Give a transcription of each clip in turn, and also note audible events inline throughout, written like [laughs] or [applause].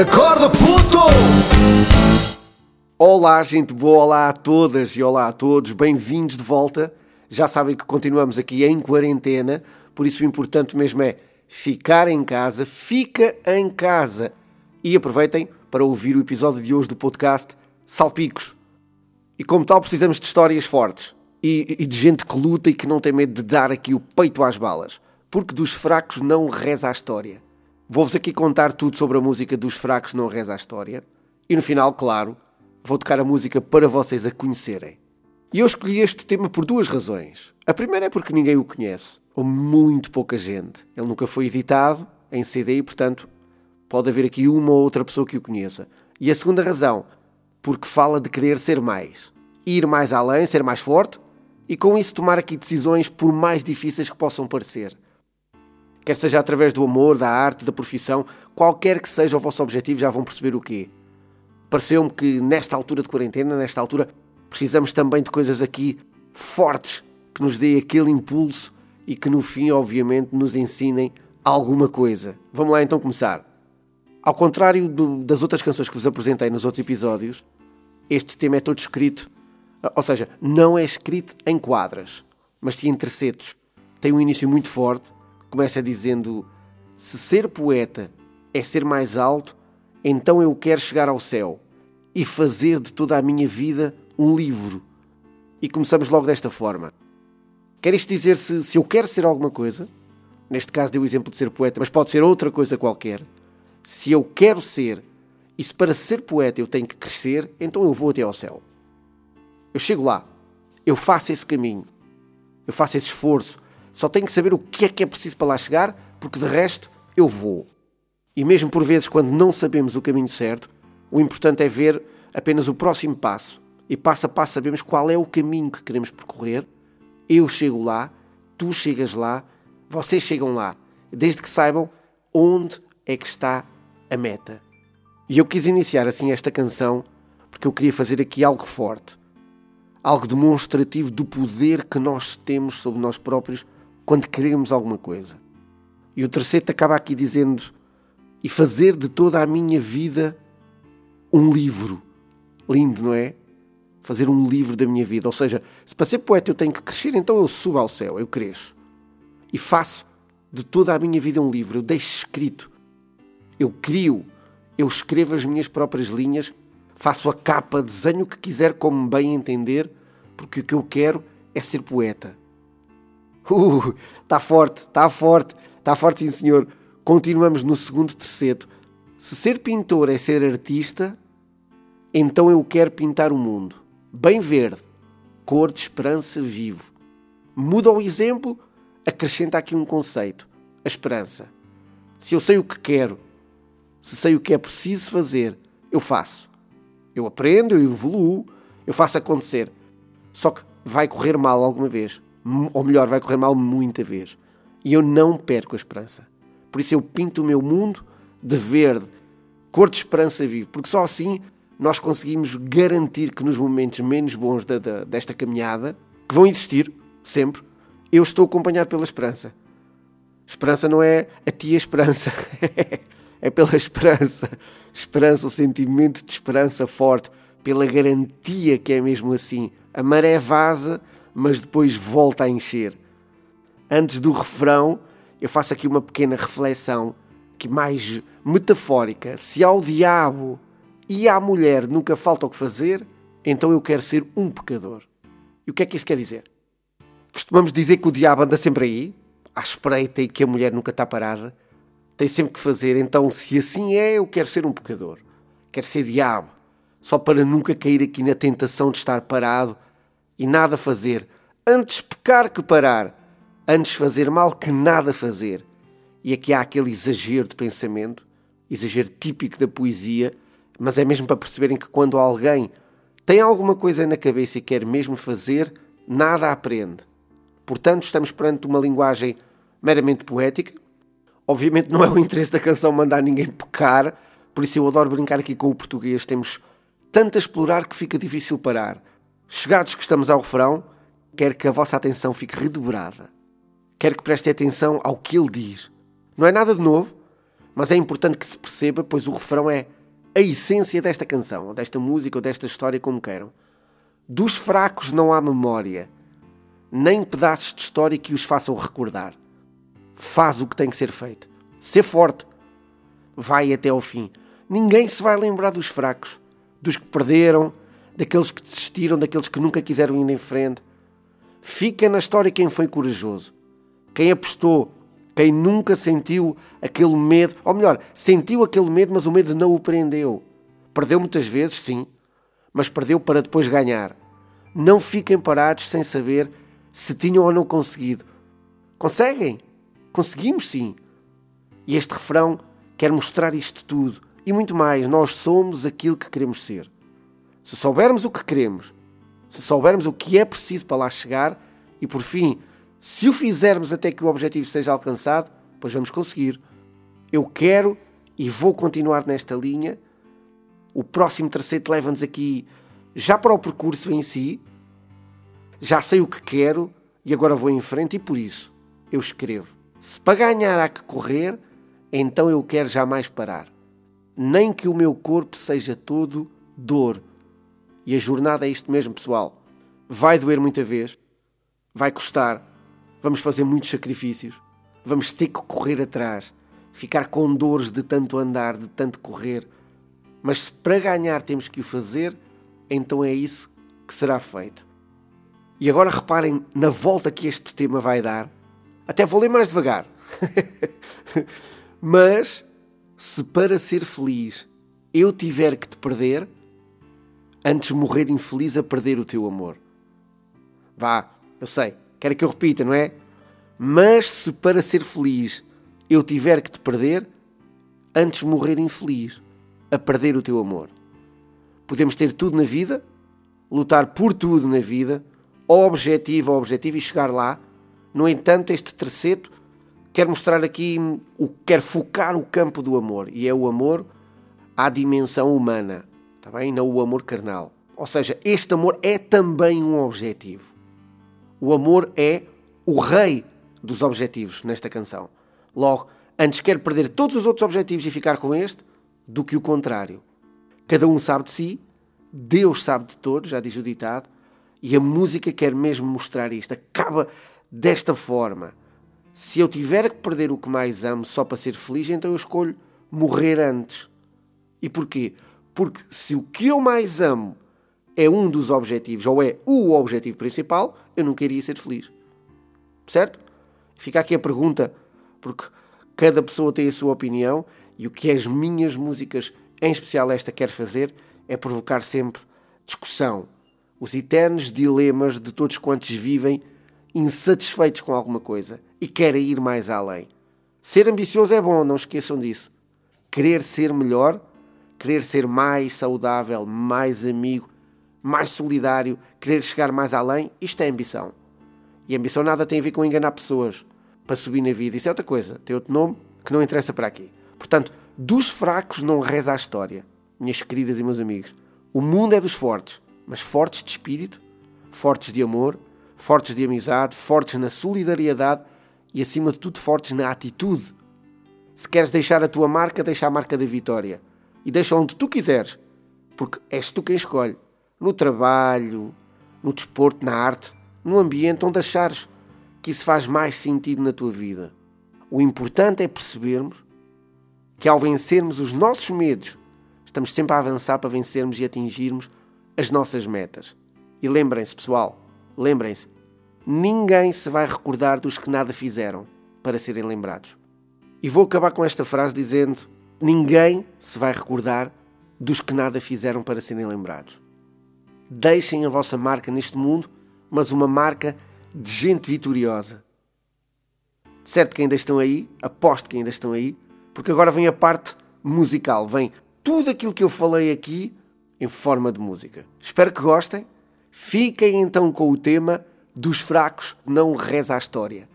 Acorda, puto! Olá, gente boa, olá a todas e olá a todos, bem-vindos de volta. Já sabem que continuamos aqui em quarentena, por isso o importante mesmo é ficar em casa, fica em casa. E aproveitem para ouvir o episódio de hoje do podcast Salpicos. E como tal, precisamos de histórias fortes e, e de gente que luta e que não tem medo de dar aqui o peito às balas, porque dos fracos não reza a história. Vou-vos aqui contar tudo sobre a música dos fracos não reza a história. E no final, claro, vou tocar a música para vocês a conhecerem. E eu escolhi este tema por duas razões. A primeira é porque ninguém o conhece, ou muito pouca gente. Ele nunca foi editado em CD e, portanto, pode haver aqui uma ou outra pessoa que o conheça. E a segunda razão, porque fala de querer ser mais, ir mais além, ser mais forte e com isso tomar aqui decisões por mais difíceis que possam parecer quer seja através do amor, da arte, da profissão, qualquer que seja o vosso objetivo, já vão perceber o quê. Pareceu-me que nesta altura de quarentena, nesta altura, precisamos também de coisas aqui fortes que nos dê aquele impulso e que no fim, obviamente, nos ensinem alguma coisa. Vamos lá então começar. Ao contrário do, das outras canções que vos apresentei nos outros episódios, este tema é todo escrito, ou seja, não é escrito em quadras, mas sim em tercetos. Tem um início muito forte, começa dizendo: Se ser poeta é ser mais alto, então eu quero chegar ao céu e fazer de toda a minha vida um livro. E começamos logo desta forma. Quer isto dizer se, se eu quero ser alguma coisa, neste caso deu o exemplo de ser poeta, mas pode ser outra coisa qualquer. Se eu quero ser, e se para ser poeta eu tenho que crescer, então eu vou até ao céu. Eu chego lá, eu faço esse caminho, eu faço esse esforço, só tenho que saber o que é que é preciso para lá chegar, porque de resto eu vou. E mesmo por vezes, quando não sabemos o caminho certo, o importante é ver apenas o próximo passo. E passo a passo sabemos qual é o caminho que queremos percorrer. Eu chego lá, tu chegas lá, vocês chegam lá, desde que saibam onde é que está a meta. E eu quis iniciar assim esta canção porque eu queria fazer aqui algo forte, algo demonstrativo do poder que nós temos sobre nós próprios quando queremos alguma coisa. E o terceiro acaba aqui dizendo: e fazer de toda a minha vida um livro. Lindo, não é? Fazer um livro da minha vida. Ou seja, se para ser poeta eu tenho que crescer, então eu subo ao céu, eu cresço. E faço de toda a minha vida um livro. Eu deixo escrito. Eu crio. Eu escrevo as minhas próprias linhas. Faço a capa, desenho o que quiser, como bem entender, porque o que eu quero é ser poeta. Uh, está forte, está forte, está forte, sim senhor. Continuamos no segundo terceto. Se ser pintor é ser artista, então eu quero pintar o mundo. Bem verde, cor de esperança vivo. Muda o exemplo, acrescenta aqui um conceito: a esperança. Se eu sei o que quero, se sei o que é preciso fazer, eu faço. Eu aprendo, eu evoluo, eu faço acontecer. Só que vai correr mal alguma vez ou melhor, vai correr mal muita vez. E eu não perco a esperança. Por isso eu pinto o meu mundo de verde, cor de esperança viva, porque só assim nós conseguimos garantir que nos momentos menos bons da, da, desta caminhada, que vão existir sempre, eu estou acompanhado pela esperança. Esperança não é a tia esperança, [laughs] é pela esperança. Esperança, o sentimento de esperança forte, pela garantia que é mesmo assim. A maré vaza mas depois volta a encher. Antes do refrão, eu faço aqui uma pequena reflexão que mais metafórica. Se ao diabo e à mulher nunca falta o que fazer, então eu quero ser um pecador. E o que é que isto quer dizer? Costumamos dizer que o diabo anda sempre aí, à espreita e que a mulher nunca está parada. Tem sempre que fazer, então se assim é, eu quero ser um pecador. Quero ser diabo, só para nunca cair aqui na tentação de estar parado e nada fazer. Antes pecar que parar. Antes fazer mal que nada fazer. E aqui há aquele exagero de pensamento, exagero típico da poesia, mas é mesmo para perceberem que quando alguém tem alguma coisa na cabeça e quer mesmo fazer, nada aprende. Portanto, estamos perante uma linguagem meramente poética. Obviamente não é o interesse da canção mandar ninguém pecar, por isso eu adoro brincar aqui com o português. Temos tanto a explorar que fica difícil parar. Chegados que estamos ao refrão, quero que a vossa atenção fique redobrada. Quero que prestem atenção ao que ele diz. Não é nada de novo, Mas é importante que se perceba, pois o refrão é a essência desta canção, ou desta música, ou desta história, como queiram. Dos fracos não há memória, nem pedaços de história que os façam recordar. Faz o que tem que ser feito. Ser forte. Vai até ao fim. Ninguém se vai lembrar dos fracos, dos que perderam, daqueles que desistiram, daqueles que nunca quiseram ir em frente. Fica na história quem foi corajoso, quem apostou, quem nunca sentiu aquele medo, ou melhor, sentiu aquele medo, mas o medo não o prendeu. Perdeu muitas vezes, sim, mas perdeu para depois ganhar. Não fiquem parados sem saber se tinham ou não conseguido. Conseguem? Conseguimos sim. E este refrão quer mostrar isto tudo e muito mais. Nós somos aquilo que queremos ser. Se soubermos o que queremos, se soubermos o que é preciso para lá chegar e por fim, se o fizermos até que o objetivo seja alcançado, pois vamos conseguir. Eu quero e vou continuar nesta linha. O próximo terceiro leva-nos aqui já para o percurso em si. Já sei o que quero e agora vou em frente e por isso eu escrevo. Se para ganhar há que correr, então eu quero jamais parar. Nem que o meu corpo seja todo dor. E a jornada é isto mesmo, pessoal. Vai doer muita vez, vai custar, vamos fazer muitos sacrifícios, vamos ter que correr atrás, ficar com dores de tanto andar, de tanto correr. Mas se para ganhar temos que o fazer, então é isso que será feito. E agora reparem na volta que este tema vai dar. Até vou ler mais devagar. [laughs] Mas se para ser feliz eu tiver que te perder, antes morrer infeliz a perder o teu amor. Vá, eu sei, quero que eu repita, não é? Mas se para ser feliz eu tiver que te perder, antes morrer infeliz a perder o teu amor. Podemos ter tudo na vida, lutar por tudo na vida, objetivo a objetivo e chegar lá. No entanto, este terceiro quer mostrar aqui, quer focar o campo do amor. E é o amor à dimensão humana, está bem? Não o amor carnal. Ou seja, este amor é também um objetivo. O amor é o rei dos objetivos nesta canção. Logo, antes quer perder todos os outros objetivos e ficar com este, do que o contrário. Cada um sabe de si, Deus sabe de todos, já diz o ditado, e a música quer mesmo mostrar isto. Acaba desta forma. Se eu tiver que perder o que mais amo só para ser feliz, então eu escolho morrer antes. E porquê? Porque se o que eu mais amo é um dos objetivos, ou é o objetivo principal, eu não queria ser feliz. Certo? Fica aqui a pergunta, porque cada pessoa tem a sua opinião e o que as minhas músicas, em especial esta, quer fazer é provocar sempre discussão, os eternos dilemas de todos quantos vivem insatisfeitos com alguma coisa e querem ir mais além. Ser ambicioso é bom, não esqueçam disso. Querer ser melhor, querer ser mais saudável, mais amigo, mais solidário, querer chegar mais além, isto é ambição. E ambição nada tem a ver com enganar pessoas para subir na vida. Isso é outra coisa, tem outro nome que não interessa para aqui. Portanto, dos fracos não reza a história, minhas queridas e meus amigos. O mundo é dos fortes mas fortes de espírito, fortes de amor, fortes de amizade, fortes na solidariedade e, acima de tudo, fortes na atitude. Se queres deixar a tua marca, deixa a marca da vitória. E deixa onde tu quiseres, porque és tu quem escolhe. No trabalho, no desporto, na arte, no ambiente onde achares que isso faz mais sentido na tua vida. O importante é percebermos que ao vencermos os nossos medos, estamos sempre a avançar para vencermos e atingirmos as nossas metas. E lembrem-se, pessoal, lembrem-se, ninguém se vai recordar dos que nada fizeram para serem lembrados. E vou acabar com esta frase dizendo: ninguém se vai recordar dos que nada fizeram para serem lembrados. Deixem a vossa marca neste mundo, mas uma marca de gente vitoriosa. De certo que ainda estão aí, aposto que ainda estão aí, porque agora vem a parte musical, vem tudo aquilo que eu falei aqui em forma de música. Espero que gostem. Fiquem então com o tema dos fracos não reza a história.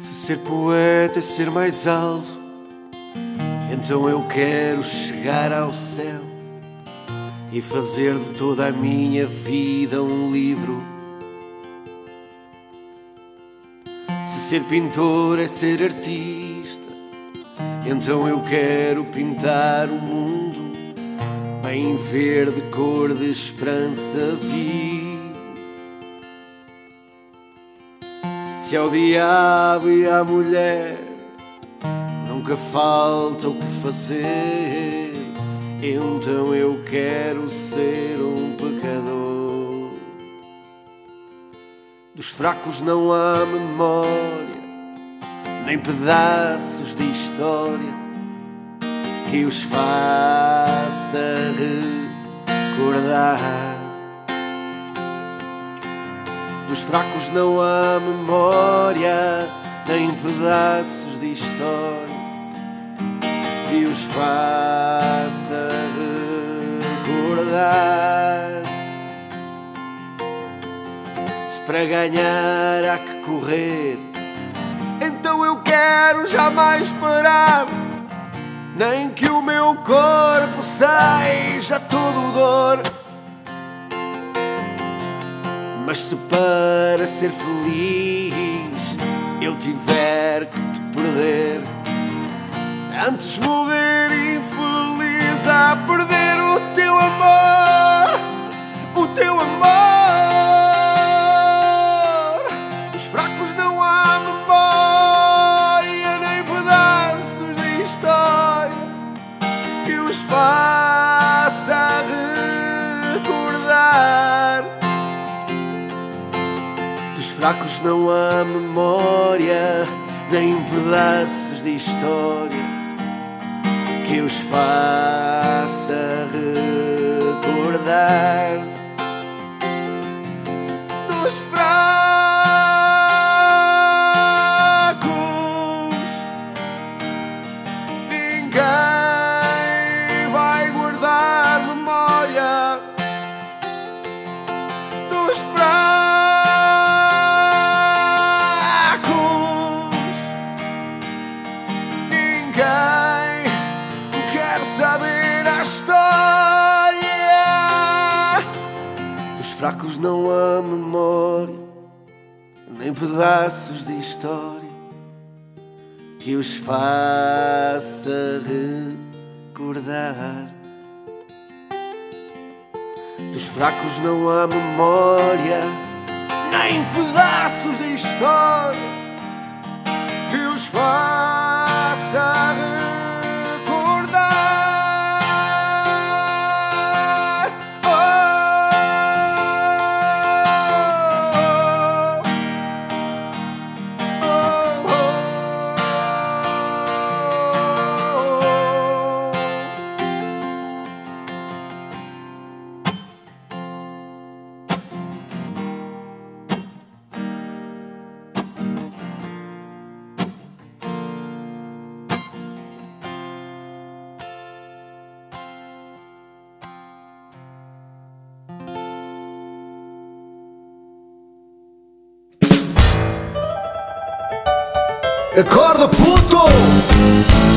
Se Ser poeta é ser mais alto, então eu quero chegar ao céu e fazer de toda a minha vida um livro. Se ser pintor é ser artista, então eu quero pintar o mundo bem verde, cor de esperança viva. Se ao diabo e à mulher nunca falta o que fazer, então eu quero ser um pecador. Dos fracos não há memória, nem pedaços de história que os faça recordar. Dos fracos não há memória, nem pedaços de história que os faça recordar. Se para ganhar há que correr, então eu quero jamais parar. Nem que o meu corpo seja todo dor. Mas se para ser feliz eu tiver que te perder, antes morrer infeliz a perder o teu amor, o teu amor. Dos fracos não há memória, fracos não há memória, nem pedaços de história que os faça recordar. Saber a história. Dos fracos não há memória, nem pedaços de história que os faça recordar. Dos fracos não há memória, nem pedaços de história que os faça Acorda, puto!